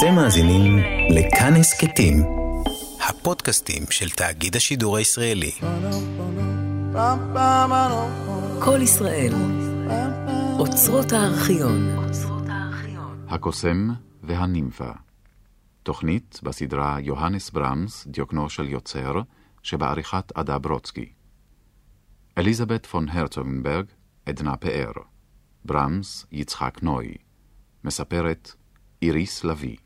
אתם מאזינים לכאן הסכתים, הפודקאסטים של תאגיד השידור הישראלי. כל ישראל, אוצרות הארכיון. הקוסם והנימפה. תוכנית בסדרה יוהנס ברמס, דיוקנו של יוצר, שבעריכת עדה ברוצקי. אליזבת פון הרצוגנברג, עדנה פאר. ברמס, יצחק נוי. מספרת איריס לביא.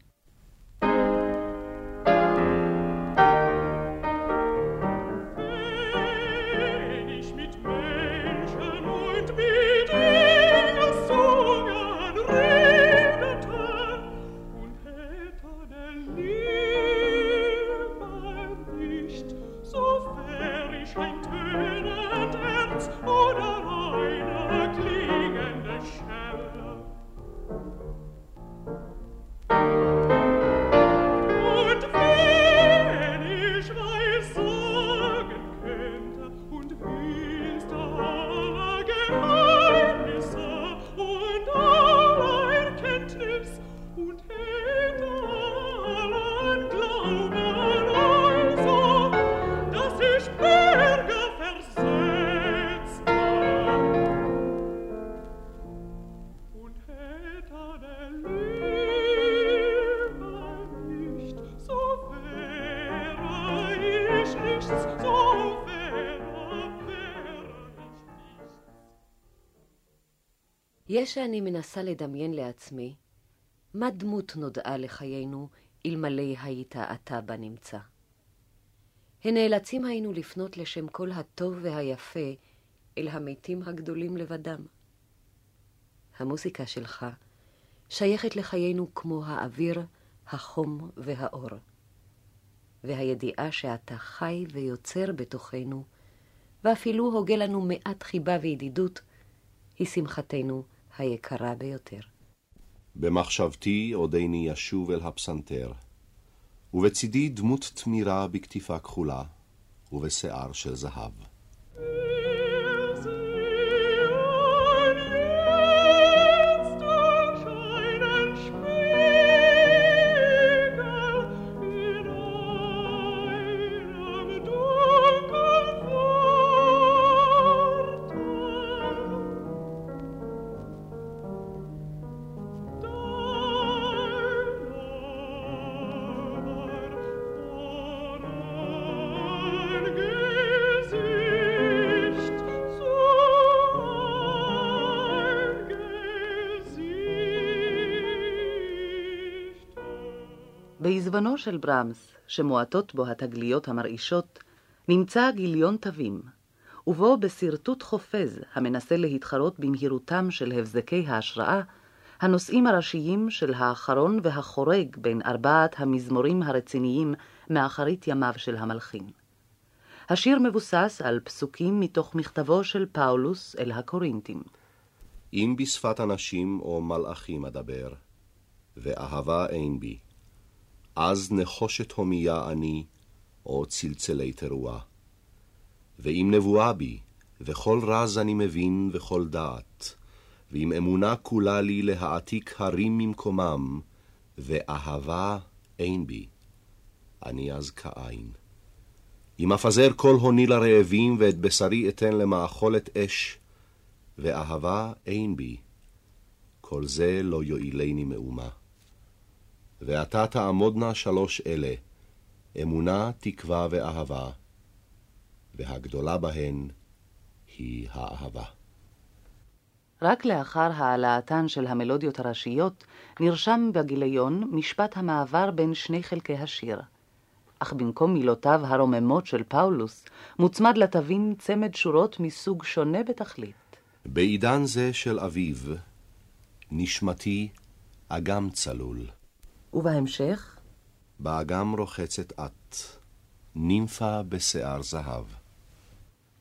שאני מנסה לדמיין לעצמי, מה דמות נודעה לחיינו אלמלא היית אתה בנמצא. הנאלצים היינו לפנות לשם כל הטוב והיפה אל המתים הגדולים לבדם. המוזיקה שלך שייכת לחיינו כמו האוויר, החום והאור. והידיעה שאתה חי ויוצר בתוכנו, ואפילו הוגה לנו מעט חיבה וידידות, היא שמחתנו היקרה ביותר. במחשבתי עודני ישוב אל הפסנתר, ובצידי דמות תמירה בכתיפה כחולה, ובשיער של זהב. בעזבונו של ברמס, שמועטות בו התגליות המרעישות, נמצא גיליון תווים, ובו בשרטוט חופז המנסה להתחרות במהירותם של הבזקי ההשראה, הנושאים הראשיים של האחרון והחורג בין ארבעת המזמורים הרציניים מאחרית ימיו של המלחין. השיר מבוסס על פסוקים מתוך מכתבו של פאולוס אל הקורינתים. אם בשפת אנשים או מלאכים אדבר, ואהבה אין בי, אז נחושת הומיה אני, או צלצלי תרועה. ואם נבואה בי, וכל רז אני מבין וכל דעת, ואם אמונה כולה לי להעתיק הרים ממקומם, ואהבה אין בי, אני אז כאין. אם אפזר כל הוני לרעבים, ואת בשרי אתן למאכולת אש, ואהבה אין בי, כל זה לא יועילני מאומה. ועתה תעמודנה שלוש אלה, אמונה, תקווה ואהבה, והגדולה בהן היא האהבה. רק לאחר העלאתן של המלודיות הראשיות, נרשם בגיליון משפט המעבר בין שני חלקי השיר. אך במקום מילותיו הרוממות של פאולוס, מוצמד לתווים צמד שורות מסוג שונה בתכלית. בעידן זה של אביב, נשמתי אגם צלול, ובהמשך, באגם רוחצת את, נימפה בשיער זהב.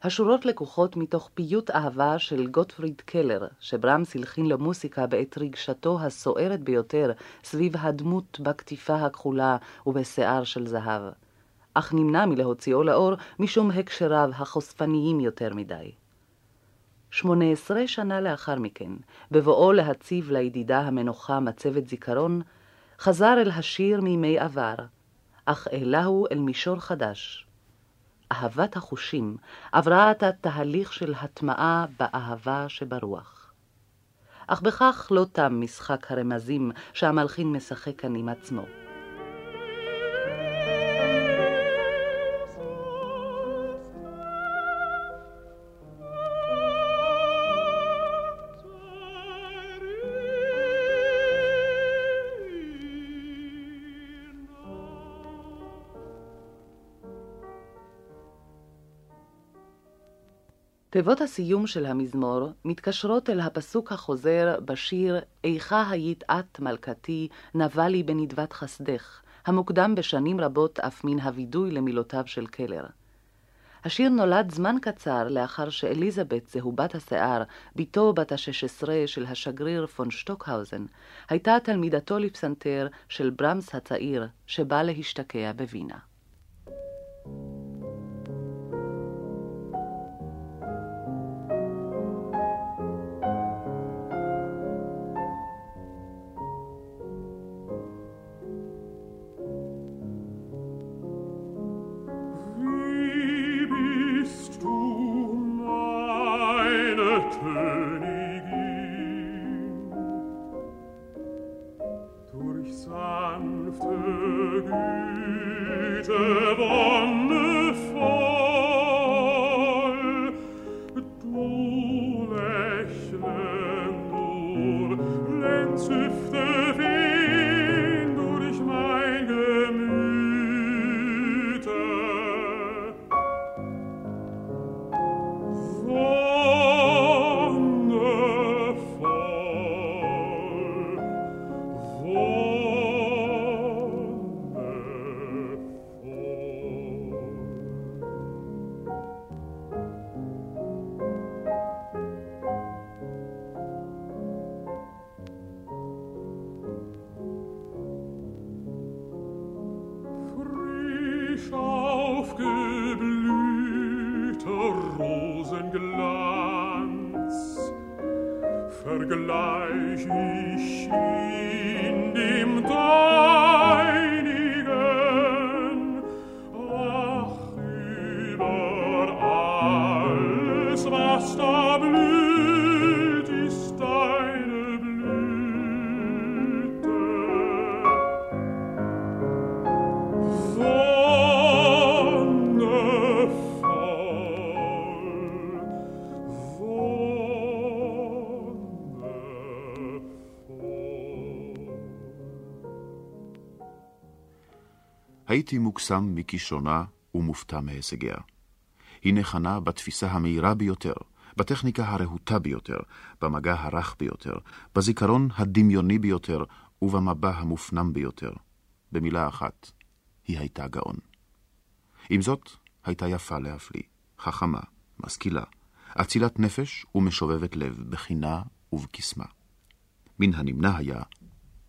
השורות לקוחות מתוך פיוט אהבה של גוטפריד קלר, שברמס הלחין למוסיקה בעת רגשתו הסוערת ביותר סביב הדמות בקטיפה הכחולה ובשיער של זהב, אך נמנע מלהוציאו לאור משום הקשריו החושפניים יותר מדי. שמונה עשרה שנה לאחר מכן, בבואו להציב לידידה המנוחה מצבת זיכרון, חזר אל השיר מימי עבר, אך העלהו אל מישור חדש. אהבת החושים עברה את התהליך של הטמעה באהבה שברוח. אך בכך לא תם משחק הרמזים שהמלחין משחק כאן עם עצמו. תיבות הסיום של המזמור מתקשרות אל הפסוק החוזר בשיר "איכה היית את מלכתי, נבע לי בנדבת חסדך", המוקדם בשנים רבות אף מן הווידוי למילותיו של קלר. השיר נולד זמן קצר לאחר שאליזבת זהובת השיער, בתו בת השש עשרה של השגריר פון שטוקהאוזן, הייתה תלמידתו לפסנתר של ברמס הצעיר, שבא להשתקע בווינה. Rosenglanz vergleich ich in dem Tag. הייתי מוקסם מכישרונה ומופתע מהישגיה. היא נכנה בתפיסה המהירה ביותר, בטכניקה הרהוטה ביותר, במגע הרך ביותר, בזיכרון הדמיוני ביותר ובמבע המופנם ביותר. במילה אחת, היא הייתה גאון. עם זאת, הייתה יפה להפליא, חכמה, משכילה, אצילת נפש ומשובבת לב, בחינה ובקסמה. מן הנמנע היה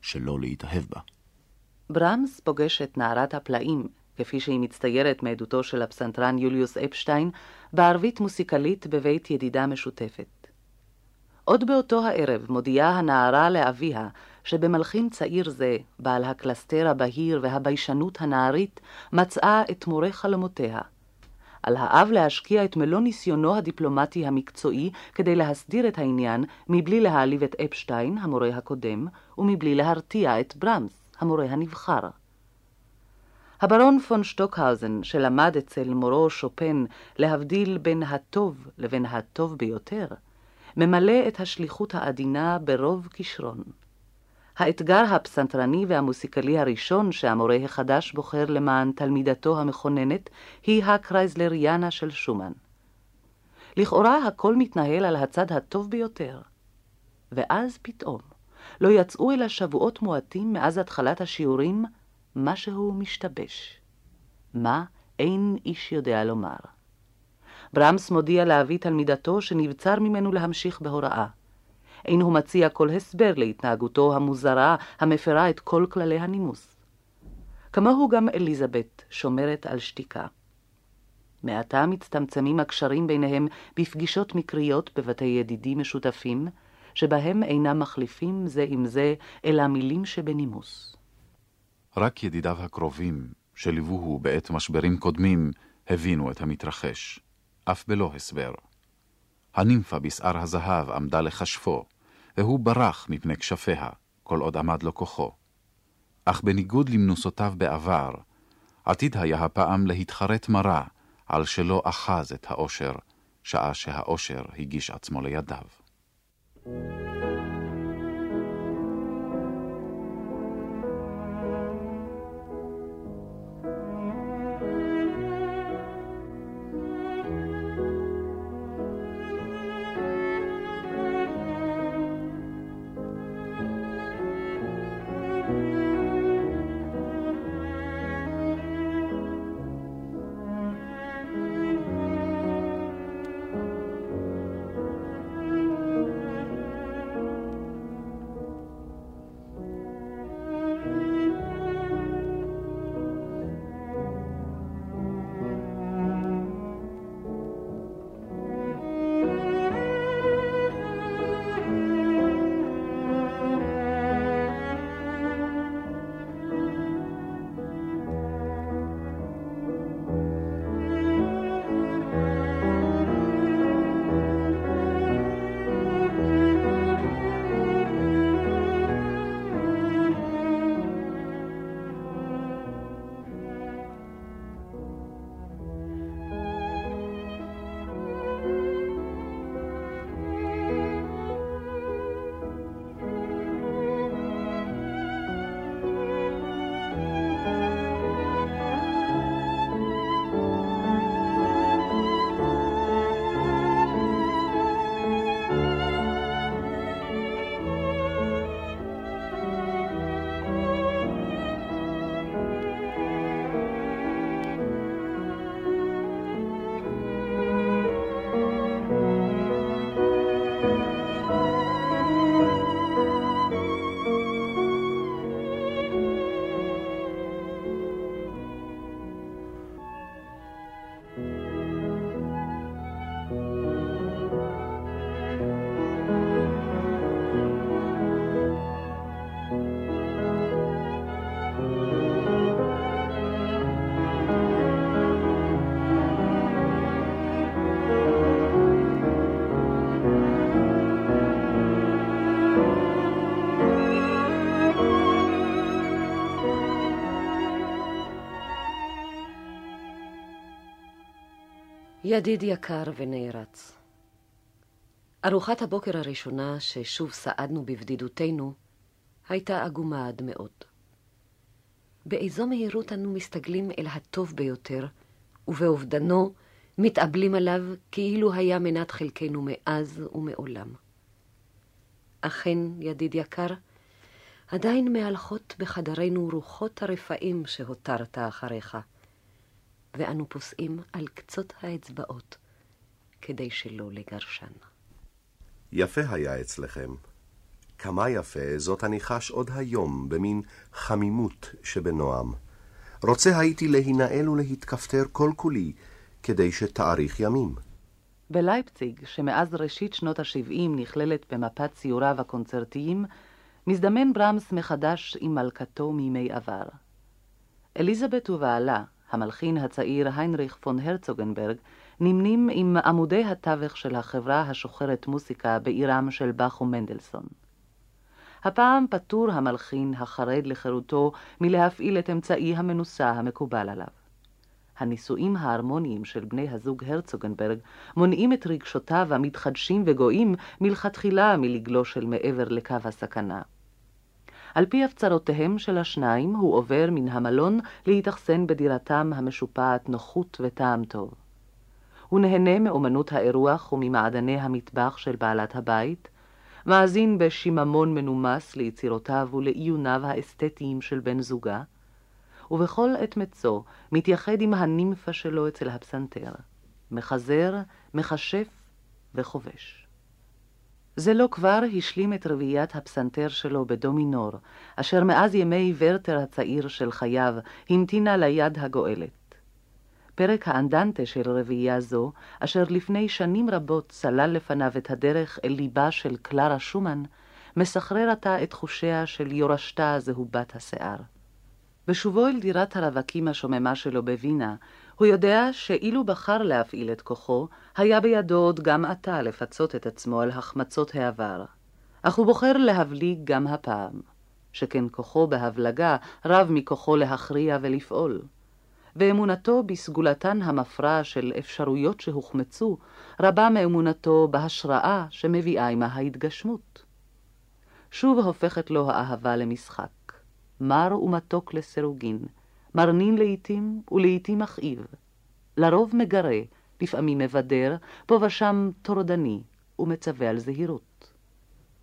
שלא להתאהב בה. ברמס פוגש את נערת הפלאים, כפי שהיא מצטיירת מעדותו של הפסנתרן יוליוס אפשטיין, בערבית מוסיקלית בבית ידידה משותפת. עוד באותו הערב מודיעה הנערה לאביה שבמלחין צעיר זה, בעל הקלסתר הבהיר והביישנות הנערית, מצאה את מורה חלומותיה. על האב להשקיע את מלוא ניסיונו הדיפלומטי המקצועי כדי להסדיר את העניין מבלי להעליב את אפשטיין, המורה הקודם, ומבלי להרתיע את ברמס. המורה הנבחר. הברון פון שטוקהאוזן, שלמד אצל מורו שופן להבדיל בין הטוב לבין הטוב ביותר, ממלא את השליחות העדינה ברוב כישרון. האתגר הפסנתרני והמוסיקלי הראשון שהמורה החדש בוחר למען תלמידתו המכוננת היא הקרייזלריאנה של שומן. לכאורה הכל מתנהל על הצד הטוב ביותר. ואז פתאום, לא יצאו אלא שבועות מועטים מאז התחלת השיעורים, משהו משתבש. מה, אין איש יודע לומר. ברמס מודיע לאבי תלמידתו שנבצר ממנו להמשיך בהוראה. אין הוא מציע כל הסבר להתנהגותו המוזרה, המפרה את כל כללי הנימוס. כמוהו גם אליזבת, שומרת על שתיקה. מעתה מצטמצמים הקשרים ביניהם בפגישות מקריות בבתי ידידים משותפים, שבהם אינם מחליפים זה עם זה, אלא מילים שבנימוס. רק ידידיו הקרובים, שליווהו בעת משברים קודמים, הבינו את המתרחש, אף בלא הסבר. הנימפה בשער הזהב עמדה לכשפו, והוא ברח מפני כשפיה, כל עוד עמד לו כוחו. אך בניגוד למנוסותיו בעבר, עתיד היה הפעם להתחרט מרה על שלא אחז את האושר, שעה שהאושר הגיש עצמו לידיו. Música ידיד יקר ונערץ, ארוחת הבוקר הראשונה ששוב סעדנו בבדידותנו הייתה עגומה עד מאוד. באיזו מהירות אנו מסתגלים אל הטוב ביותר, ובאובדנו מתאבלים עליו כאילו היה מנת חלקנו מאז ומעולם. אכן, ידיד יקר, עדיין מהלכות בחדרינו רוחות הרפאים שהותרת אחריך. ואנו פוסעים על קצות האצבעות כדי שלא לגרשן. יפה היה אצלכם. כמה יפה זאת אני חש עוד היום, במין חמימות שבנועם. רוצה הייתי להינעל ולהתכפתר כל כולי, כדי שתאריך ימים. בלייפציג, שמאז ראשית שנות ה-70 נכללת במפת ציוריו הקונצרטיים, מזדמן ברמס מחדש עם מלכתו מימי עבר. אליזבת ובעלה, המלחין הצעיר היינריך פון הרצוגנברג, נמנים עם עמודי התווך של החברה השוחרת מוסיקה בעירם של באך ומנדלסון. הפעם פטור המלחין החרד לחירותו מלהפעיל את אמצעי המנוסה המקובל עליו. הנישואים ההרמוניים של בני הזוג הרצוגנברג מונעים את רגשותיו המתחדשים וגואים מלכתחילה מלגלוש אל מעבר לקו הסכנה. על פי הפצרותיהם של השניים, הוא עובר מן המלון להתאכסן בדירתם המשופעת נוחות וטעם טוב. הוא נהנה מאומנות האירוח וממעדני המטבח של בעלת הבית, מאזין בשיממון מנומס ליצירותיו ולעיוניו האסתטיים של בן זוגה, ובכל עת מצו מתייחד עם הנימפה שלו אצל הפסנתר, מחזר, מכשף וחובש. זה לא כבר השלים את רביעיית הפסנתר שלו בדו מינור, אשר מאז ימי ורטר הצעיר של חייו המתינה ליד הגואלת. פרק האנדנטה של רביעייה זו, אשר לפני שנים רבות סלל לפניו את הדרך אל ליבה של קלרה שומן, מסחרר עתה את חושיה של יורשתה זהובת השיער. בשובו אל דירת הרווקים השוממה שלו בווינה, הוא יודע שאילו בחר להפעיל את כוחו, היה בידו עוד גם עתה לפצות את עצמו על החמצות העבר. אך הוא בוחר להבליג גם הפעם, שכן כוחו בהבלגה רב מכוחו להכריע ולפעול. ואמונתו בסגולתן המפרה של אפשרויות שהוחמצו, רבה מאמונתו בהשראה שמביאה עמה ההתגשמות. שוב הופכת לו האהבה למשחק, מר ומתוק לסירוגין, מרנין לעתים ולעתים מכאיב. לרוב מגרה, לפעמים מבדר, פה ושם טורדני, ומצווה על זהירות.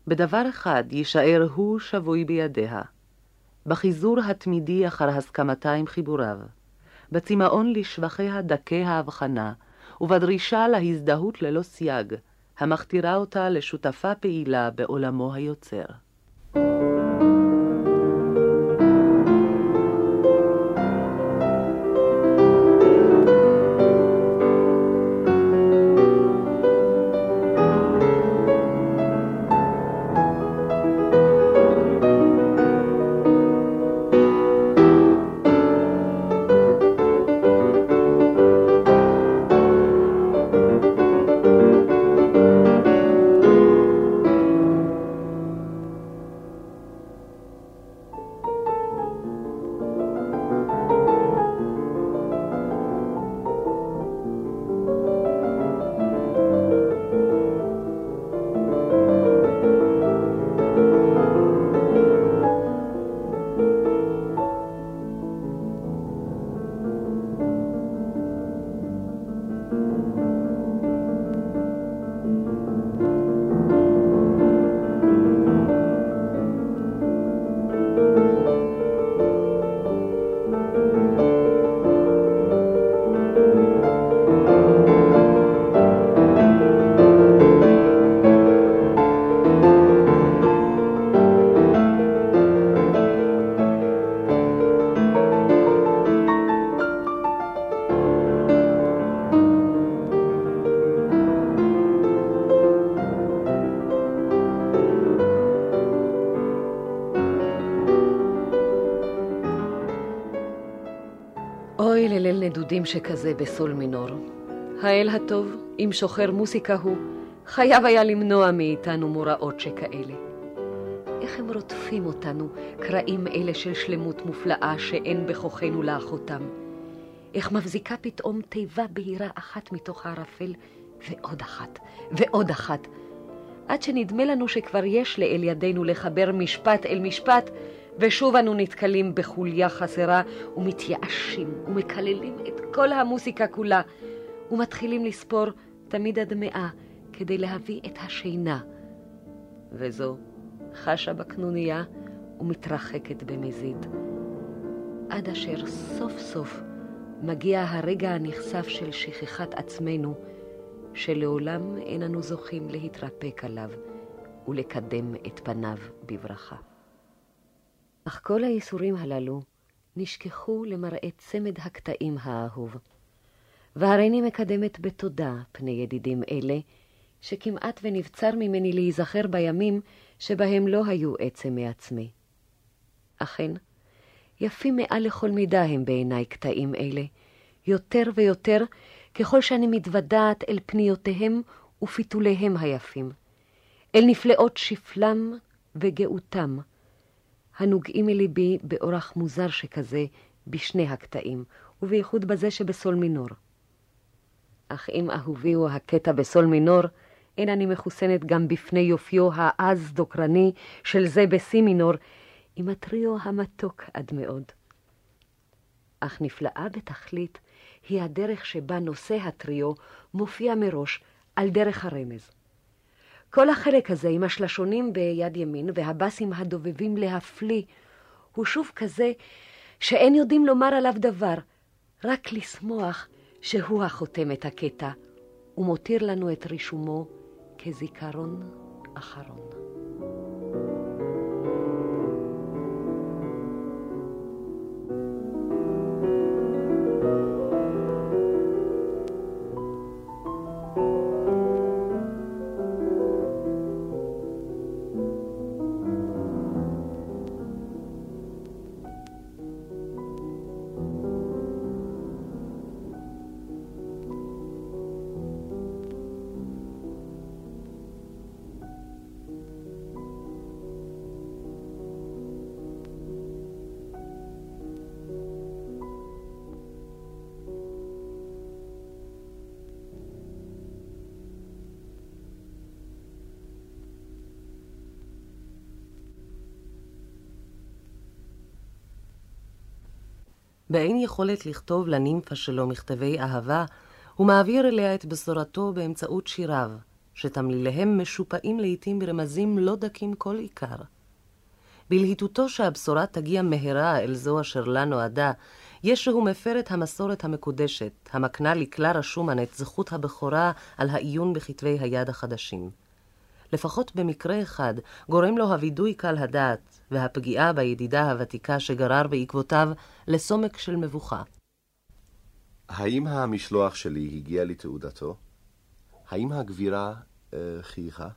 בדבר אחד יישאר הוא שבוי בידיה, בחיזור התמידי אחר הסכמתה עם חיבוריו, בצמאון לשבחיה דקי ההבחנה, ובדרישה להזדהות ללא סייג, המכתירה אותה לשותפה פעילה בעולמו היוצר. נדודים שכזה בסול מינור. האל הטוב, אם שוחר מוסיקה הוא, חייב היה למנוע מאיתנו מוראות שכאלה. איך הם רודפים אותנו, קרעים אלה של שלמות מופלאה שאין בכוחנו לאחותם. איך מבזיקה פתאום תיבה בהירה אחת מתוך הערפל, ועוד אחת, ועוד אחת. עד שנדמה לנו שכבר יש לאל ידינו לחבר משפט אל משפט, ושוב אנו נתקלים בחוליה חסרה ומתייאשים ומקללים את כל המוסיקה כולה ומתחילים לספור תמיד עד מאה כדי להביא את השינה. וזו חשה בקנוניה ומתרחקת במזיד. עד אשר סוף סוף מגיע הרגע הנכסף של שכחת עצמנו, שלעולם אין אנו זוכים להתרפק עליו ולקדם את פניו בברכה. אך כל הייסורים הללו נשכחו למראה צמד הקטעים האהוב. והריני מקדמת בתודה פני ידידים אלה, שכמעט ונבצר ממני להיזכר בימים שבהם לא היו עצם מעצמי. אכן, יפים מעל לכל מידה הם בעיניי קטעים אלה, יותר ויותר ככל שאני מתוודעת אל פניותיהם ופיתוליהם היפים, אל נפלאות שפלם וגאותם, הנוגעים מליבי באורח מוזר שכזה בשני הקטעים, ובייחוד בזה שבסול מינור. אך אם אהובי הוא הקטע בסול מינור, אין אני מחוסנת גם בפני יופיו העז-דוקרני של זה בסי מינור, עם הטריו המתוק עד מאוד. אך נפלאה בתכלית היא הדרך שבה נושא הטריו מופיע מראש על דרך הרמז. כל החלק הזה עם השלשונים ביד ימין והבסים הדובבים להפליא, הוא שוב כזה שאין יודעים לומר עליו דבר, רק לשמוח שהוא החותם את הקטע, ומותיר לנו את רישומו כזיכרון אחרון. באין יכולת לכתוב לנימפה שלו מכתבי אהבה, הוא מעביר אליה את בשורתו באמצעות שיריו, שתמליליהם משופעים לעתים ברמזים לא דקים כל עיקר. בלהיטותו שהבשורה תגיע מהרה אל זו אשר לה נועדה, יש שהוא מפר את המסורת המקודשת, המקנה לקלרה שומן את זכות הבכורה על העיון בכתבי היד החדשים. לפחות במקרה אחד, גורם לו הווידוי קל הדעת, והפגיעה בידידה הוותיקה שגרר בעקבותיו לסומק של מבוכה. האם המשלוח שלי הגיע לתעודתו? האם הגבירה אה, חייכה?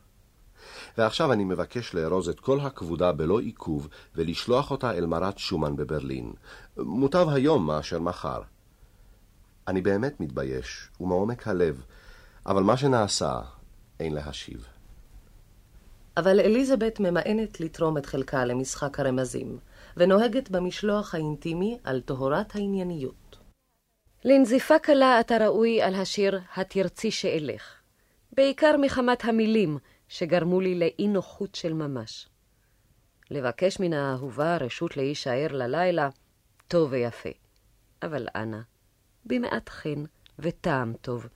ועכשיו אני מבקש לארוז את כל הכבודה בלא עיכוב ולשלוח אותה אל מרת שומן בברלין. מוטב היום מאשר מחר. אני באמת מתבייש, ומעומק הלב, אבל מה שנעשה אין להשיב. אבל אליזבת ממאנת לתרום את חלקה למשחק הרמזים, ונוהגת במשלוח האינטימי על טהרת הענייניות. לנזיפה קלה אתה ראוי על השיר "התרצי שאלך", בעיקר מחמת המילים שגרמו לי לאי נוחות של ממש. לבקש מן האהובה רשות להישאר ללילה, טוב ויפה. אבל אנא, במעט חן וטעם טוב,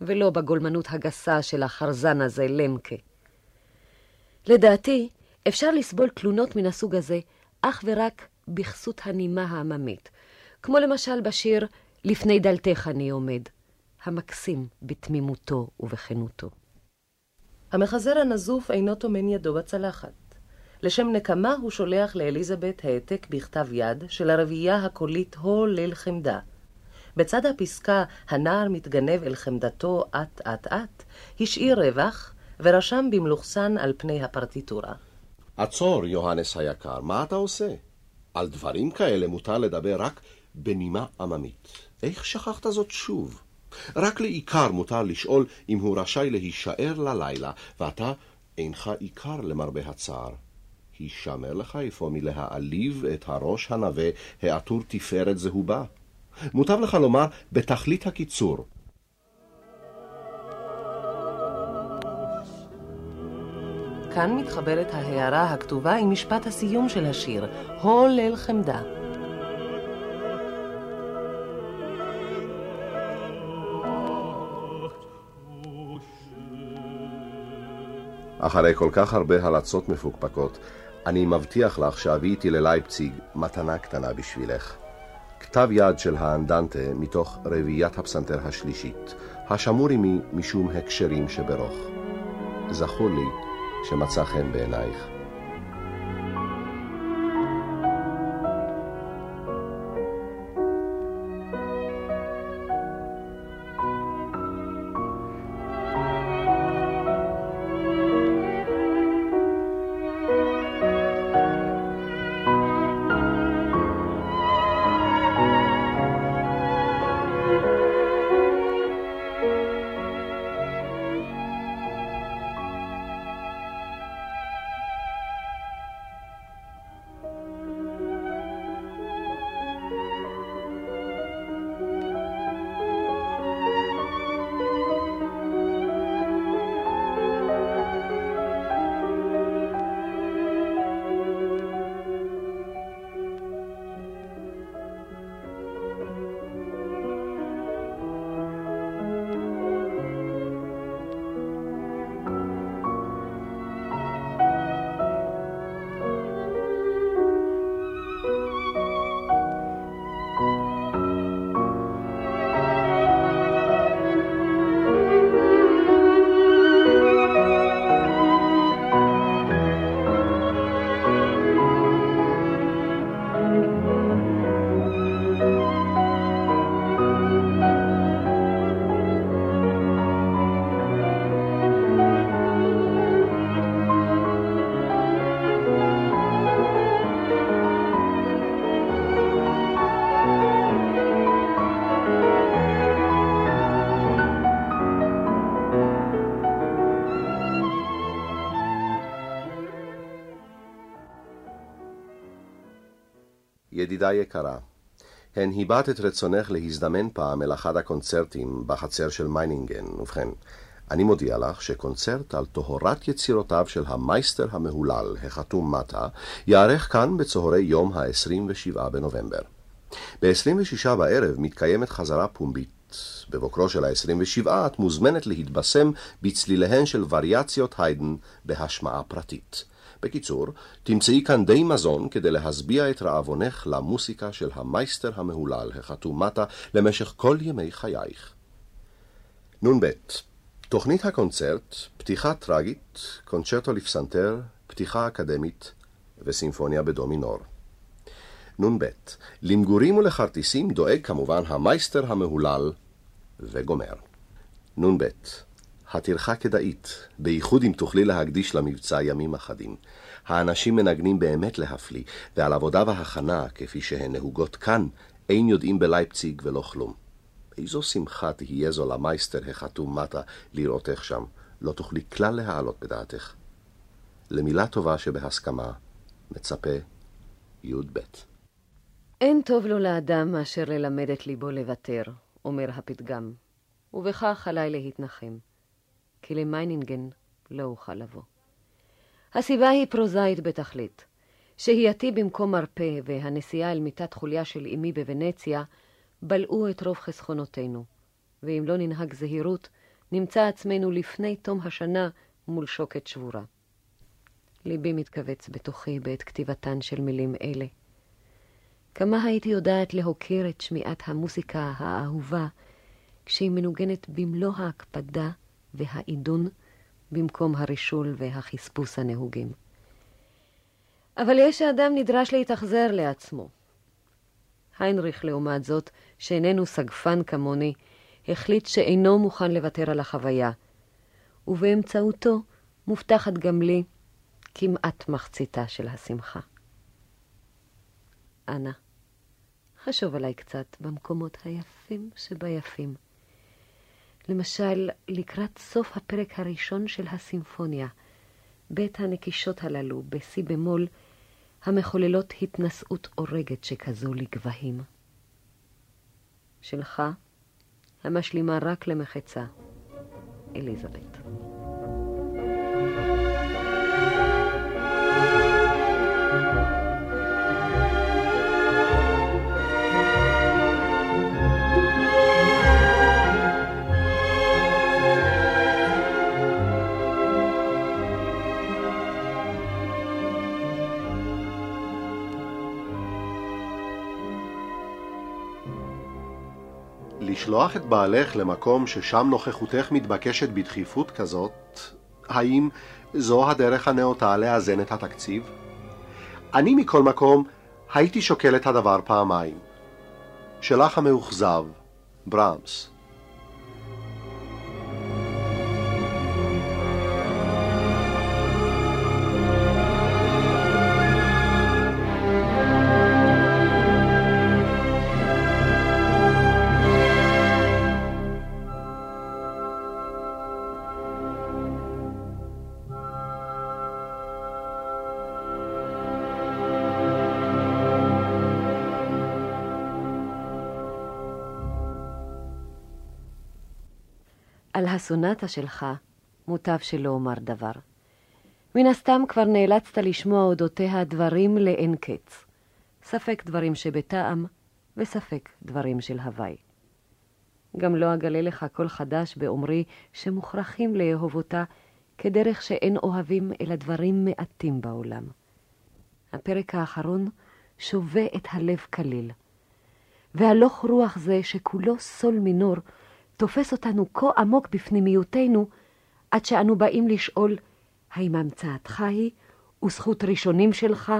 ולא בגולמנות הגסה של החרזן הזה, למקה. לדעתי, אפשר לסבול תלונות מן הסוג הזה אך ורק בכסות הנימה העממית, כמו למשל בשיר "לפני דלתך אני עומד", המקסים בתמימותו ובכנותו. המחזר הנזוף אינו טומן ידו בצלחת. לשם נקמה הוא שולח לאליזבת העתק בכתב יד של הרביעייה הקולית הו ליל חמדה. בצד הפסקה "הנער מתגנב אל חמדתו אט-אט-אט", השאיר רווח ורשם במלוכסן על פני הפרטיטורה. עצור, יוהנס היקר, מה אתה עושה? על דברים כאלה מותר לדבר רק בנימה עממית. איך שכחת זאת שוב? רק לעיקר מותר לשאול אם הוא רשאי להישאר ללילה, ואתה אינך עיקר למרבה הצער. הישמר לך אפוא מלהעליב את הראש הנווה העטור תפארת זהובה. מוטב לך לומר בתכלית הקיצור, כאן מתחברת ההערה הכתובה עם משפט הסיום של השיר, הו ליל חמדה. אחרי כל כך הרבה הלצות מפוקפקות, אני מבטיח לך שאביא איתי ללייפציג מתנה קטנה בשבילך. כתב יד של האנדנטה מתוך רביעיית הפסנתר השלישית, השמור עמי משום הקשרים שברוך. זכור לי שמצא חן בעינייך. ידידה יקרה, הן הבעת את רצונך להזדמן פעם אל אחד הקונצרטים בחצר של מיינינגן. ובכן, אני מודיע לך שקונצרט על טהרת יצירותיו של המייסטר המהולל, החתום מטה, ייערך כאן בצהרי יום ה-27 בנובמבר. ב-26 בערב מתקיימת חזרה פומבית. בבוקרו של ה-27 את מוזמנת להתבשם בצליליהן של וריאציות היידן בהשמעה פרטית. בקיצור, תמצאי כאן די מזון כדי להשביע את רעבונך למוסיקה של המייסטר המהולל החתום מטה למשך כל ימי חייך. נ"ב תוכנית הקונצרט, פתיחה טראגית, קונצ'רטו לפסנתר, פתיחה אקדמית וסימפוניה בדומינור. נ"ב למגורים ולכרטיסים דואג כמובן המייסטר המהולל וגומר. נ"ב הטרחה כדאית, בייחוד אם תוכלי להקדיש למבצע ימים אחדים. האנשים מנגנים באמת להפליא, ועל עבודה והכנה, כפי שהן נהוגות כאן, אין יודעים בלייפציג ולא כלום. איזו שמחה תהיה זו למייסטר החתום מטה לראותך שם, לא תוכלי כלל להעלות בדעתך. למילה טובה שבהסכמה, מצפה י"ב. אין טוב לו לאדם מאשר ללמד את ליבו לוותר, אומר הפתגם, ובכך עלי להתנחם, כי למיינינגן לא אוכל לבוא. הסיבה היא פרוזאית בתכלית. שהייתי במקום מרפא והנסיעה אל מיטת חוליה של אמי בוונציה בלעו את רוב חסכונותינו, ואם לא ננהג זהירות, נמצא עצמנו לפני תום השנה מול שוקת שבורה. ליבי מתכווץ בתוכי בעת כתיבתן של מילים אלה. כמה הייתי יודעת להוקיר את שמיעת המוסיקה האהובה כשהיא מנוגנת במלוא ההקפדה והעידון במקום הרישול והחספוס הנהוגים. אבל יש שאדם נדרש להתאכזר לעצמו. היינריך, לעומת זאת, שאיננו סגפן כמוני, החליט שאינו מוכן לוותר על החוויה, ובאמצעותו מובטחת גם לי כמעט מחציתה של השמחה. אנא, חשוב עליי קצת במקומות היפים שביפים. למשל, לקראת סוף הפרק הראשון של הסימפוניה, בית הנקישות הללו, בשיא במול, המחוללות התנשאות אורגת שכזו לגבהים. שלך, המשלימה רק למחצה, אליזבת. לשלוח את בעלך למקום ששם נוכחותך מתבקשת בדחיפות כזאת, האם זו הדרך הנאותה לאזן את התקציב? אני מכל מקום הייתי שוקל את הדבר פעמיים. שלך המאוכזב, ברמס. הסונטה שלך מוטב שלא אומר דבר. מן הסתם כבר נאלצת לשמוע אודותיה דברים לאין קץ. ספק דברים שבטעם, וספק דברים של הוואי. גם לא אגלה לך קול חדש באומרי שמוכרחים לאהוב אותה כדרך שאין אוהבים אלא דברים מעטים בעולם. הפרק האחרון שובה את הלב כליל. והלוך רוח זה שכולו סול מינור תופס אותנו כה עמוק בפנימיותנו, עד שאנו באים לשאול, האם המצאתך היא וזכות ראשונים שלך,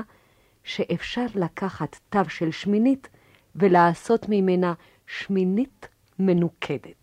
שאפשר לקחת תו של שמינית ולעשות ממנה שמינית מנוקדת.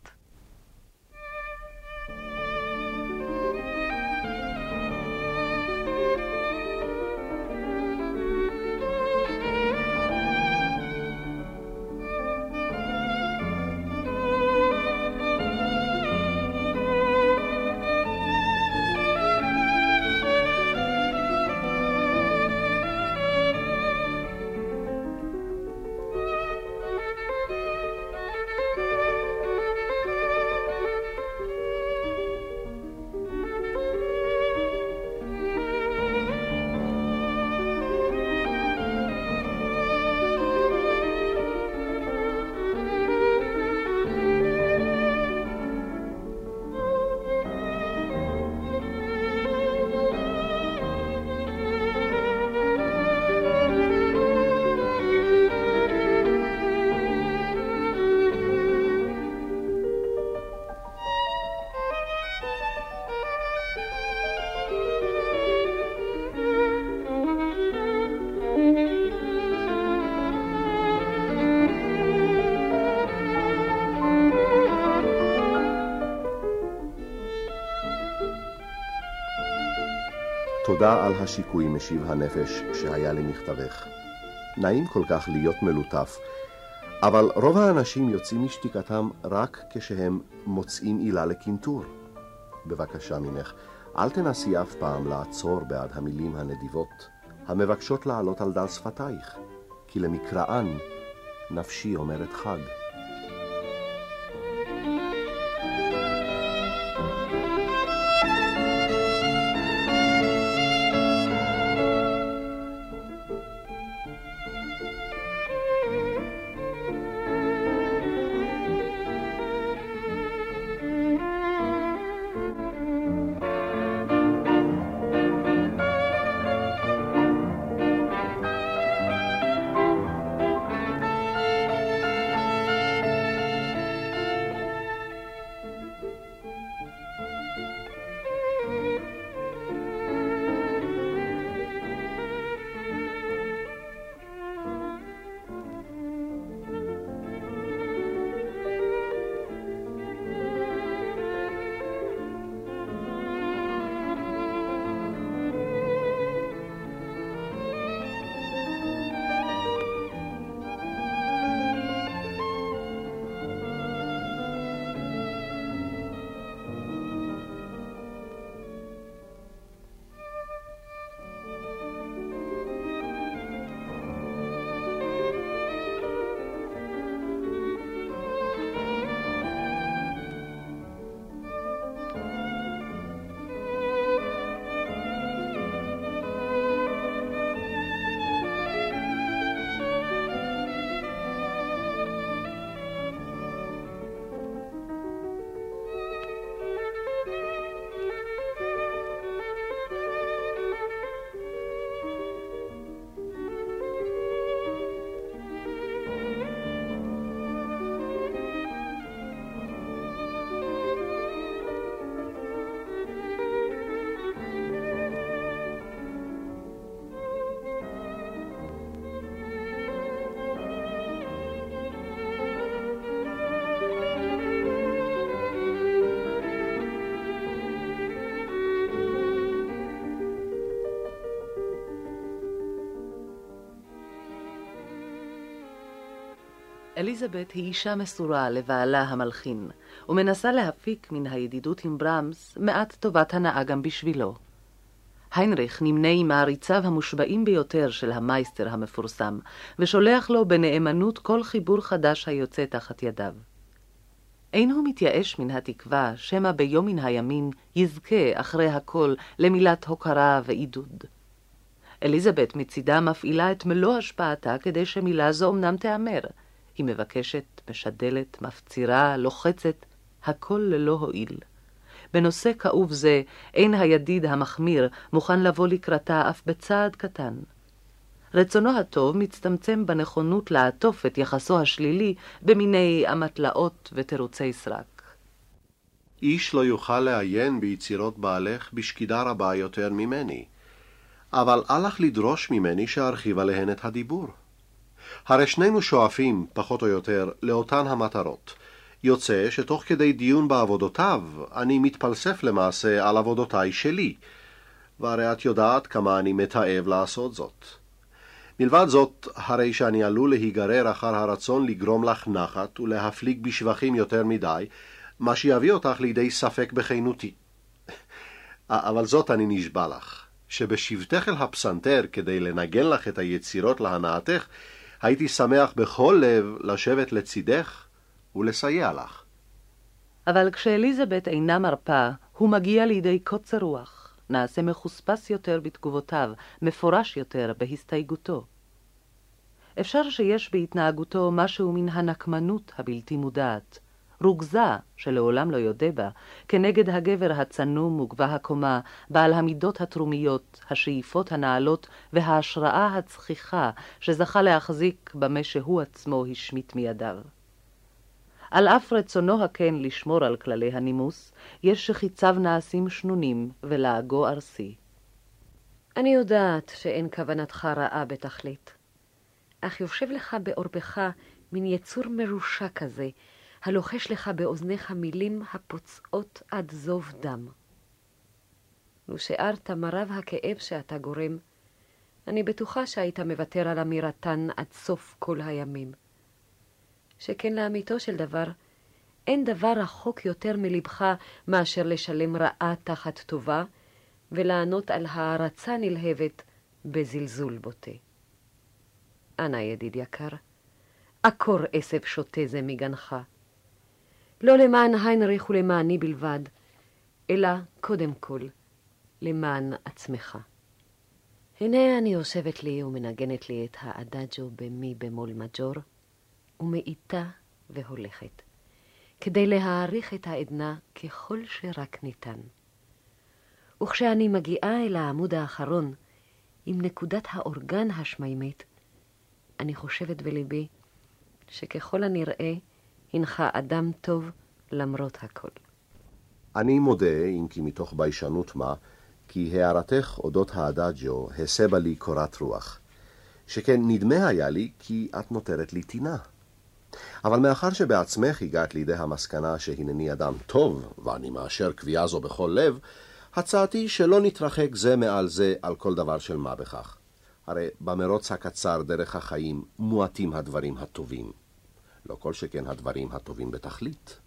על השיקוי משיב הנפש שהיה למכתבך. נעים כל כך להיות מלוטף, אבל רוב האנשים יוצאים משתיקתם רק כשהם מוצאים עילה לקינטור. בבקשה ממך, אל תנסי אף פעם לעצור בעד המילים הנדיבות, המבקשות לעלות על דל שפתייך, כי למקראן נפשי אומרת חג. אליזבת היא אישה מסורה לבעלה המלחין, ומנסה להפיק מן הידידות עם ברמס מעט טובת הנאה גם בשבילו. היינריך נמנה עם מעריציו המושבעים ביותר של המייסטר המפורסם, ושולח לו בנאמנות כל חיבור חדש היוצא תחת ידיו. אין הוא מתייאש מן התקווה שמא ביום מן הימים יזכה אחרי הכל למילת הוקרה ועידוד. אליזבת מצידה מפעילה את מלוא השפעתה כדי שמילה זו אמנם תיאמר, היא מבקשת, משדלת, מפצירה, לוחצת, הכל ללא הועיל. בנושא כאוב זה, אין הידיד המחמיר מוכן לבוא לקראתה אף בצעד קטן. רצונו הטוב מצטמצם בנכונות לעטוף את יחסו השלילי במיני אמתלאות ותירוצי סרק. איש לא יוכל לעיין ביצירות בעלך בשקידה רבה יותר ממני, אבל אל לך לדרוש ממני שארחיב עליהן את הדיבור. הרי שנינו שואפים, פחות או יותר, לאותן המטרות. יוצא שתוך כדי דיון בעבודותיו, אני מתפלסף למעשה על עבודותיי שלי, והרי את יודעת כמה אני מתעב לעשות זאת. מלבד זאת, הרי שאני עלול להיגרר אחר הרצון לגרום לך נחת ולהפליג בשבחים יותר מדי, מה שיביא אותך לידי ספק בכנותי. אבל זאת אני נשבע לך, שבשבתך אל הפסנתר כדי לנגן לך את היצירות להנאתך, הייתי שמח בכל לב לשבת לצידך ולסייע לך. אבל כשאליזבת אינה מרפה, הוא מגיע לידי קוצר רוח, נעשה מחוספס יותר בתגובותיו, מפורש יותר בהסתייגותו. אפשר שיש בהתנהגותו משהו מן הנקמנות הבלתי מודעת, רוגזה, שלעולם לא יודה בה, כנגד הגבר הצנום וגבה הקומה, בעל המידות התרומיות, השאיפות הנעלות וההשראה הצחיחה שזכה להחזיק במה שהוא עצמו השמיט מידיו. על אף רצונו הכן לשמור על כללי הנימוס, יש שחיציו נעשים שנונים ולעגו ארסי. אני יודעת שאין כוונתך רעה בתכלית, אך יושב לך בעורפך מין יצור מרושע כזה, הלוחש לך באוזניך מילים הפוצעות עד זוב דם. לו שארת מרב הכאב שאתה גורם, אני בטוחה שהיית מוותר על אמירתן עד סוף כל הימים. שכן לאמיתו של דבר, אין דבר רחוק יותר מלבך מאשר לשלם רעה תחת טובה, ולענות על הערצה נלהבת בזלזול בוטה. אנא, ידיד יקר, עקור עשב שוטה זה מגנך. לא למען היינריך ולמעני בלבד, אלא קודם כל למען עצמך. הנה אני יושבת לי ומנגנת לי את האדג'ו במי במול מג'ור, ומאיטה והולכת, כדי להעריך את העדנה ככל שרק ניתן. וכשאני מגיעה אל העמוד האחרון, עם נקודת האורגן השמימית, אני חושבת בליבי שככל הנראה הנך אדם טוב למרות הכל. אני מודה, אם כי מתוך ביישנות מה, כי הערתך אודות האדג'ו הסבה לי קורת רוח, שכן נדמה היה לי כי את נותרת לי טינה. אבל מאחר שבעצמך הגעת לידי המסקנה שהנני אדם טוב, ואני מאשר קביעה זו בכל לב, הצעתי שלא נתרחק זה מעל זה על כל דבר של מה בכך. הרי במרוץ הקצר דרך החיים מועטים הדברים הטובים. לא כל שכן הדברים הטובים בתכלית.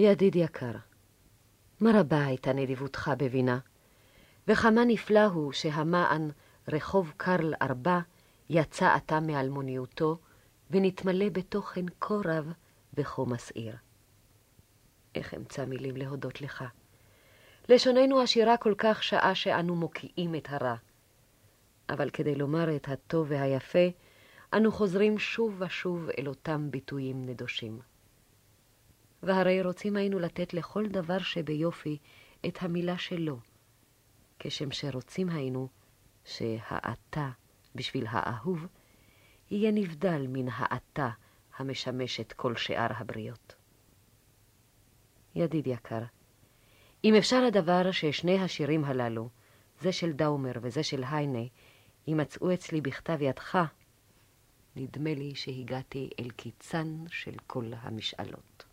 ידיד יקר, מה רבה הייתה נדיבותך בבינה, וכמה נפלא הוא שהמען רחוב קרל ארבע יצא עתה מאלמוניותו, ונתמלא בתוכן כה רב וכה מסעיר. איך אמצא מילים להודות לך? לשוננו עשירה כל כך שעה שאנו מוקיעים את הרע. אבל כדי לומר את הטוב והיפה, אנו חוזרים שוב ושוב אל אותם ביטויים נדושים. והרי רוצים היינו לתת לכל דבר שביופי את המילה שלו, כשם שרוצים היינו שהאתה בשביל האהוב, יהיה נבדל מן האתה המשמשת כל שאר הבריות. ידיד יקר, אם אפשר הדבר ששני השירים הללו, זה של דאומר וזה של היינה, יימצאו אצלי בכתב ידך, נדמה לי שהגעתי אל קיצן של כל המשאלות.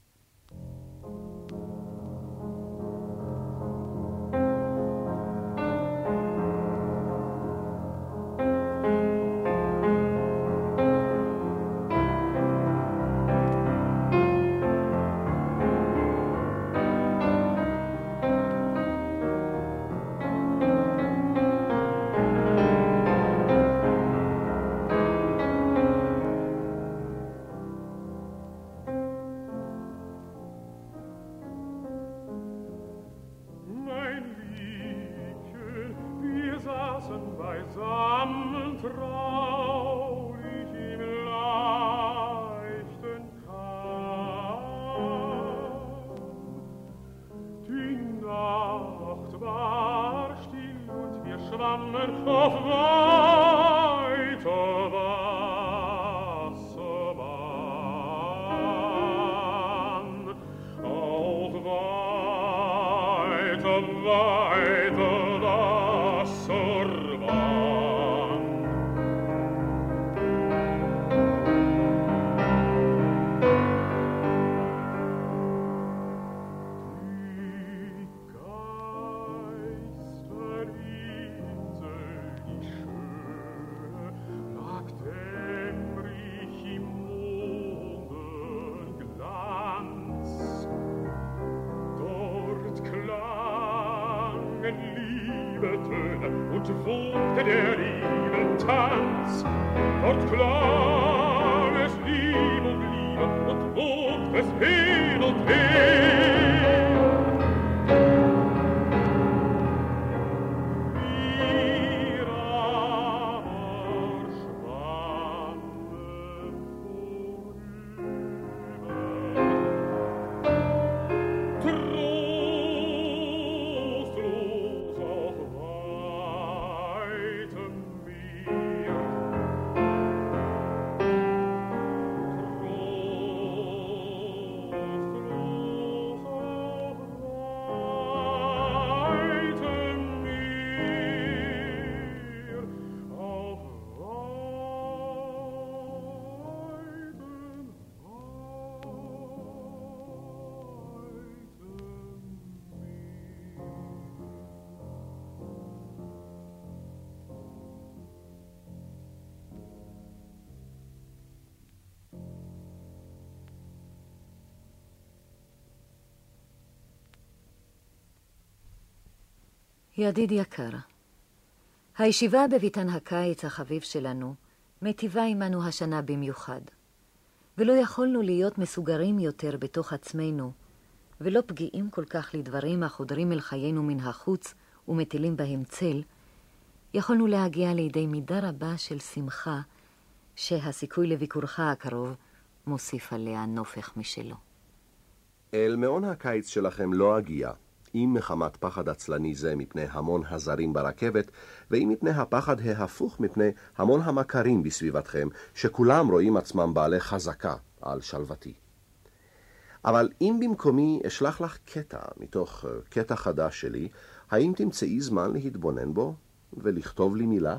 Of auf weiter Not klar ידיד יקר, הישיבה בביתן הקיץ החביב שלנו מיטיבה עמנו השנה במיוחד, ולא יכולנו להיות מסוגרים יותר בתוך עצמנו, ולא פגיעים כל כך לדברים החודרים אל חיינו מן החוץ ומטילים בהם צל, יכולנו להגיע לידי מידה רבה של שמחה, שהסיכוי לביקורך הקרוב מוסיף עליה נופך משלו. אל מעון הקיץ שלכם לא אגיע, אם מחמת פחד עצלני זה מפני המון הזרים ברכבת, ואם מפני הפחד ההפוך מפני המון המכרים בסביבתכם, שכולם רואים עצמם בעלי חזקה על שלוותי. אבל אם במקומי אשלח לך קטע מתוך אה, קטע חדש שלי, האם תמצאי זמן להתבונן בו ולכתוב לי מילה?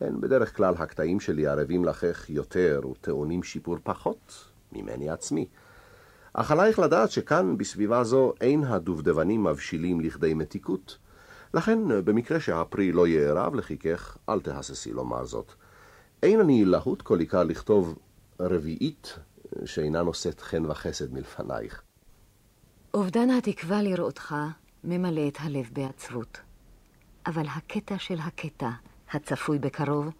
הן בדרך כלל הקטעים שלי ערבים לכך יותר וטעונים שיפור פחות ממני עצמי. אך עלייך לדעת שכאן, בסביבה זו, אין הדובדבנים מבשילים לכדי מתיקות. לכן, במקרה שהפרי לא יערב לחיכך, אל תהססי לומר זאת. אין אני להוט כל עיקר לכתוב רביעית שאינה נושאת חן וחסד מלפנייך. אובדן התקווה לראותך ממלא את הלב בעצבות. אבל הקטע של הקטע, הצפוי בקרוב,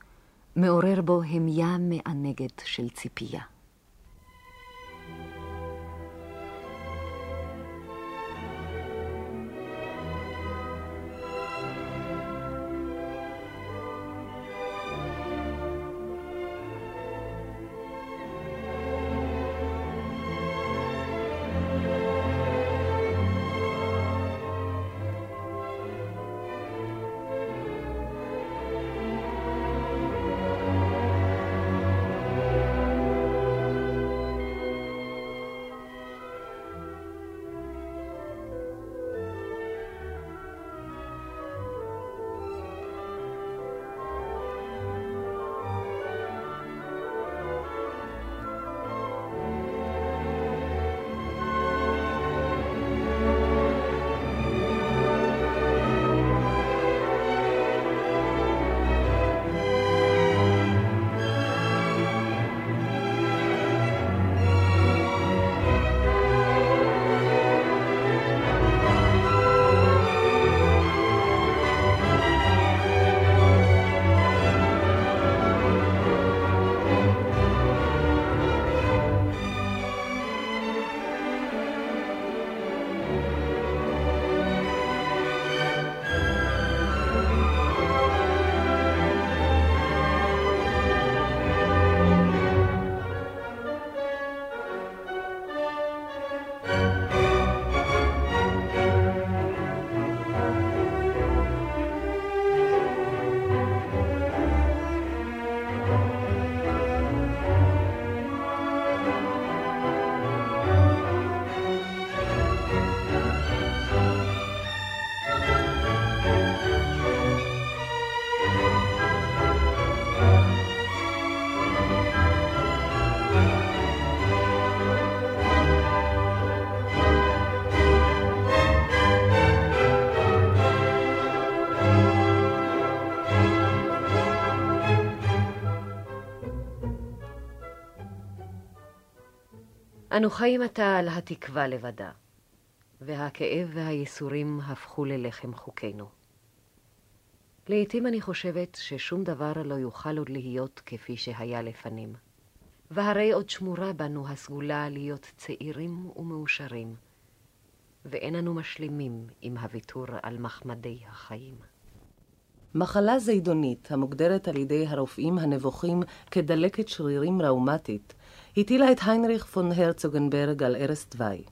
מעורר בו המיה מענגת של ציפייה. אנו חיים עתה על התקווה לבדה, והכאב והייסורים הפכו ללחם חוקנו. לעתים אני חושבת ששום דבר לא יוכל עוד להיות כפי שהיה לפנים. והרי עוד שמורה בנו הסגולה להיות צעירים ומאושרים, ואין אנו משלימים עם הוויתור על מחמדי החיים. מחלה זידונית, המוגדרת על ידי הרופאים הנבוכים כדלקת שרירים ראומטית, הטילה את היינריך פון הרצוגנברג על ערש דווי.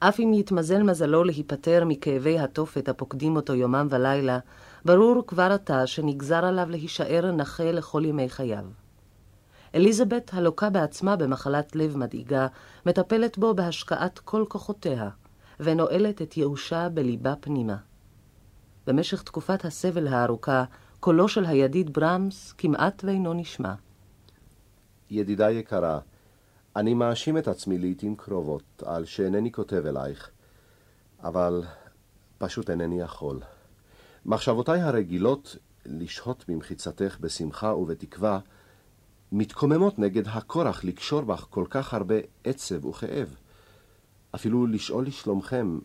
אף אם יתמזל מזלו להיפטר מכאבי התופת הפוקדים אותו יומם ולילה, ברור כבר עתה שנגזר עליו להישאר נכה לכל ימי חייו. אליזבת, הלוקה בעצמה במחלת לב מדאיגה, מטפלת בו בהשקעת כל כוחותיה, ונועלת את ייאושה בליבה פנימה. במשך תקופת הסבל הארוכה, קולו של הידיד ברמס כמעט ואינו נשמע. ידידה יקרה, אני מאשים את עצמי לעתים קרובות על שאינני כותב אלייך, אבל פשוט אינני יכול. מחשבותיי הרגילות לשהות במחיצתך בשמחה ובתקווה, מתקוממות נגד הכורח לקשור בך כל כך הרבה עצב וכאב. אפילו לשאול לשלומכם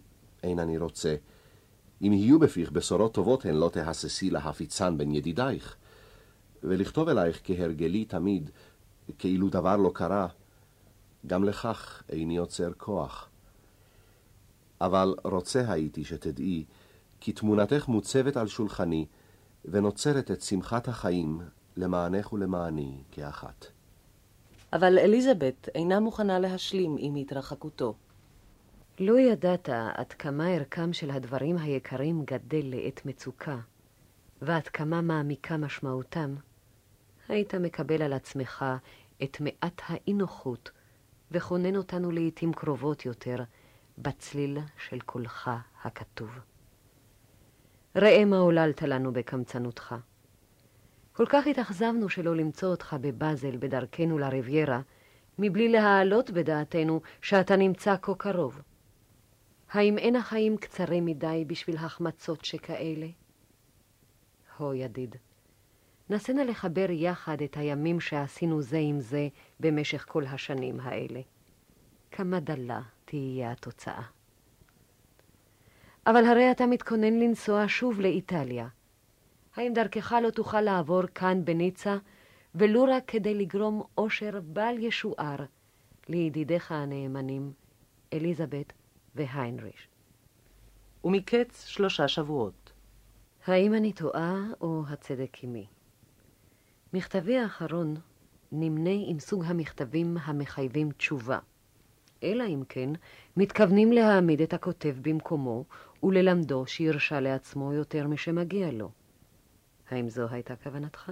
אין אני רוצה. אם יהיו בפיך בשורות טובות, הן לא תהססי להפיצן בין ידידייך. ולכתוב אלייך כהרגלי תמיד, כאילו דבר לא קרה, גם לכך איני יוצר כוח. אבל רוצה הייתי שתדעי, כי תמונתך מוצבת על שולחני, ונוצרת את שמחת החיים למענך ולמעני כאחת. אבל אליזבת אינה מוכנה להשלים עם התרחקותו. לו ידעת עד כמה ערכם של הדברים היקרים גדל לעת מצוקה, ועד כמה מעמיקה משמעותם, היית מקבל על עצמך את מעט האי-נוחות, וכונן אותנו לעתים קרובות יותר בצליל של קולך הכתוב. ראה מה עוללת לנו בקמצנותך. כל כך התאכזבנו שלא למצוא אותך בבאזל בדרכנו לריביירה, מבלי להעלות בדעתנו שאתה נמצא כה קרוב. האם אין החיים קצרים מדי בשביל החמצות שכאלה? הו, ידיד, נסנה לחבר יחד את הימים שעשינו זה עם זה במשך כל השנים האלה. כמה דלה תהיה התוצאה. אבל הרי אתה מתכונן לנסוע שוב לאיטליה. האם דרכך לא תוכל לעבור כאן בניצה, ולו רק כדי לגרום אושר בל ישוער לידידיך הנאמנים, אליזבת והיינריש? ומקץ שלושה שבועות. האם אני טועה או הצדק עמי? מכתבי האחרון נמנה עם סוג המכתבים המחייבים תשובה. אלא אם כן מתכוונים להעמיד את הכותב במקומו וללמדו שירשה לעצמו יותר משמגיע לו. האם זו הייתה כוונתך?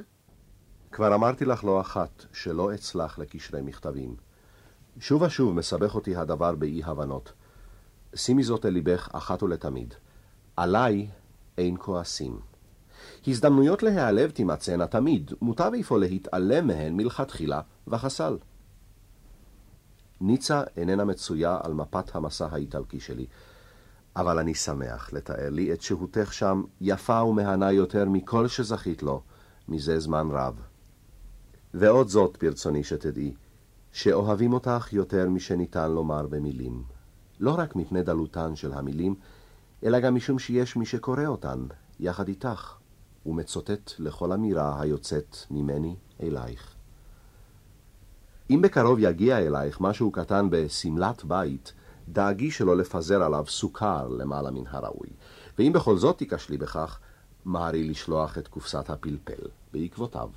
כבר אמרתי לך לא אחת שלא אצלח לקשרי מכתבים. שוב ושוב מסבך אותי הדבר באי-הבנות. שימי זאת אל ליבך אחת ולתמיד. עליי אין כועסים. הזדמנויות להיעלב תימצאנה תמיד, מוטב אפוא להתעלם מהן מלכתחילה וחסל. ניצה איננה מצויה על מפת המסע האיטלקי שלי, אבל אני שמח לתאר לי את שהותך שם יפה ומהנה יותר מכל שזכית לו מזה זמן רב. ועוד זאת ברצוני שתדעי, שאוהבים אותך יותר משניתן לומר במילים. לא רק מפני דלותן של המילים, אלא גם משום שיש מי שקורא אותן יחד איתך, ומצוטט לכל אמירה היוצאת ממני אלייך. אם בקרוב יגיע אלייך משהו קטן בשמלת בית, דאגי שלא לפזר עליו סוכר למעלה מן הראוי. ואם בכל זאת תיכשלי בכך, מהרי לשלוח את קופסת הפלפל בעקבותיו.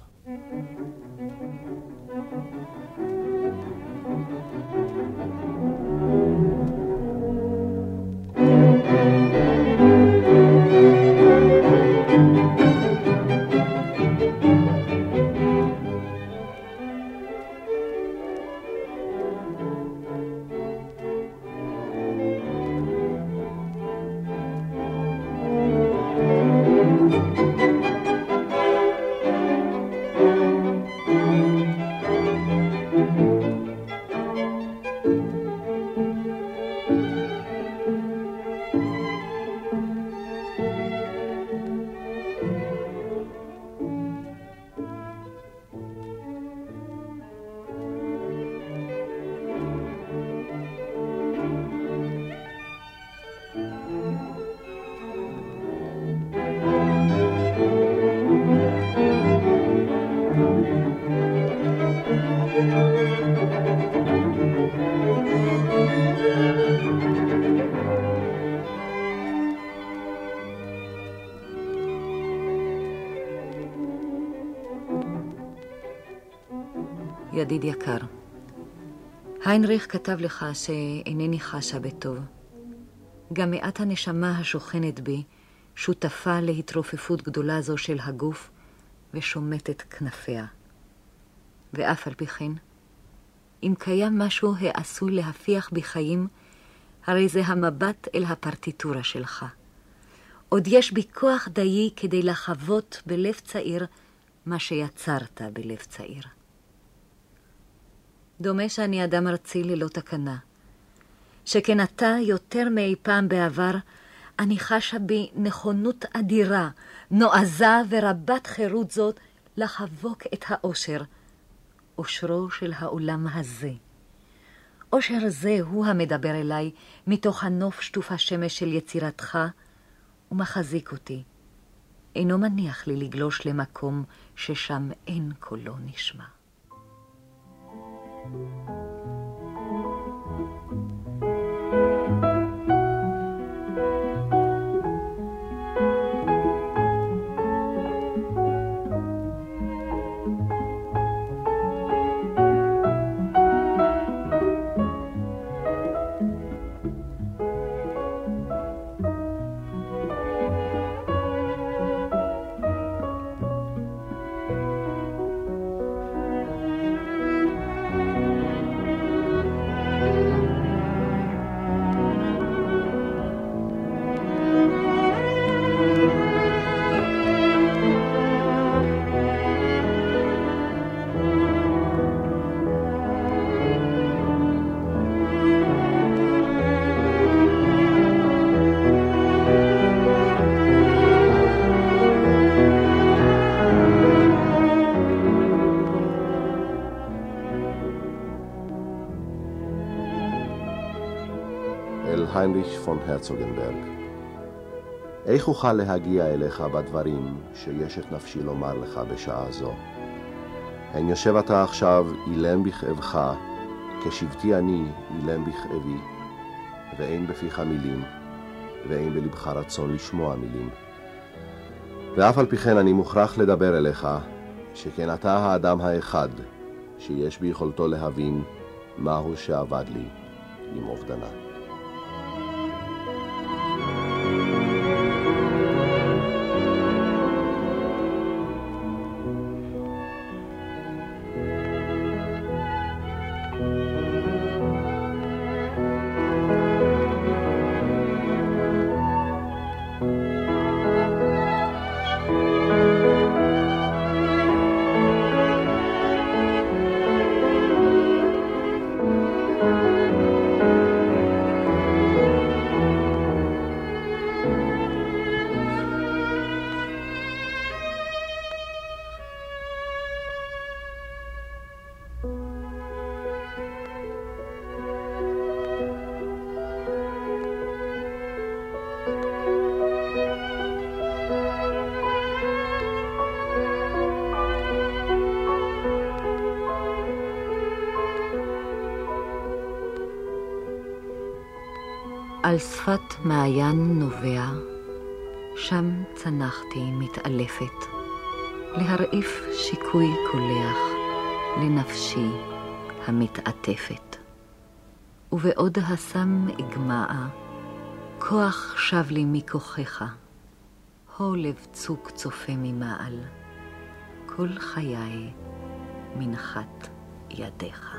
ידיד יקר, היינריך כתב לך שאינני חשה בטוב. גם מעט הנשמה השוכנת בי שותפה להתרופפות גדולה זו של הגוף ושומטת כנפיה. ואף על פי כן, אם קיים משהו העשוי להפיח בי חיים, הרי זה המבט אל הפרטיטורה שלך. עוד יש בי כוח דיי כדי לחוות בלב צעיר מה שיצרת בלב צעיר. דומה שאני אדם ארצי ללא תקנה, שכן אתה יותר מאי פעם בעבר, אני חשה בי נכונות אדירה, נועזה ורבת חירות זאת, לחבוק את האושר, אושרו של העולם הזה. אושר זה הוא המדבר אליי מתוך הנוף שטוף השמש של יצירתך, ומחזיק אותי. אינו מניח לי לגלוש למקום ששם אין קולו נשמע. היינריך פון הרצוגנברג. איך אוכל להגיע אליך בדברים שיש את נפשי לומר לך בשעה זו? הן יושב אתה עכשיו אילם בכאבך, כשבתי אני אילם בכאבי, ואין בפיך מילים, ואין בלבך רצון לשמוע מילים. ואף על פי כן אני מוכרח לדבר אליך, שכן אתה האדם האחד שיש ביכולתו להבין מהו שאבד לי עם אובדנה. על שפת מעיין נובע, שם צנחתי מתעלפת, להרעיף שיקוי קולח לנפשי המתעטפת. ובעוד הסם אגמעה, כוח שב לי מכוחך, הו לב צוק צופה ממעל, כל חיי מנחת ידיך.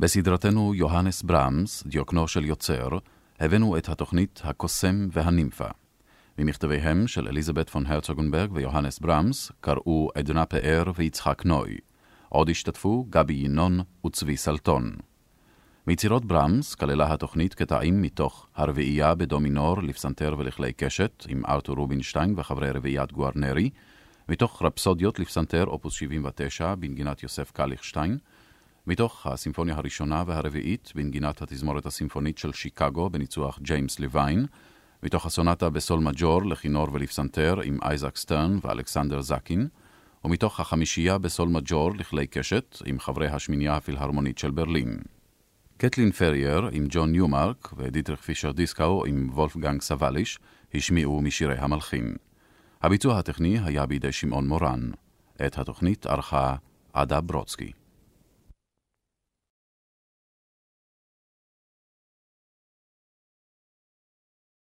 בסדרתנו יוהנס ברמס, דיוקנו של יוצר, הבאנו את התוכנית הקוסם והנימפה. ממכתביהם של אליזבת פון הרצוגנברג ויוהנס ברמס קראו עדנה פאר ויצחק נוי. עוד השתתפו גבי ינון וצבי סלטון. מיצירות ברמס כללה התוכנית קטעים מתוך הרביעייה בדומינור לפסנתר ולכלי קשת עם ארתור רובינשטיין וחברי רביעיית גוארנרי, מתוך רפסודיות לפסנתר אופוס 79 בנגינת יוסף קליכשטיין, מתוך הסימפוניה הראשונה והרביעית בנגינת התזמורת הסימפונית של שיקגו בניצוח ג'יימס לוין, מתוך הסונטה בסול מג'ור לכינור ולפסנתר עם אייזק סטרן ואלכסנדר זקין, ומתוך החמישייה בסול מג'ור לכלי קשת עם חברי השמינייה הפילהרמונית של ברלין. קטלין פרייר עם ג'ון ניומרק ודיטריך פישר דיסקאו עם וולפגנג סבליש השמיעו משירי המלחין. הביצוע הטכני היה בידי שמעון מורן. את התוכנית ערכה עדה ברודסקי.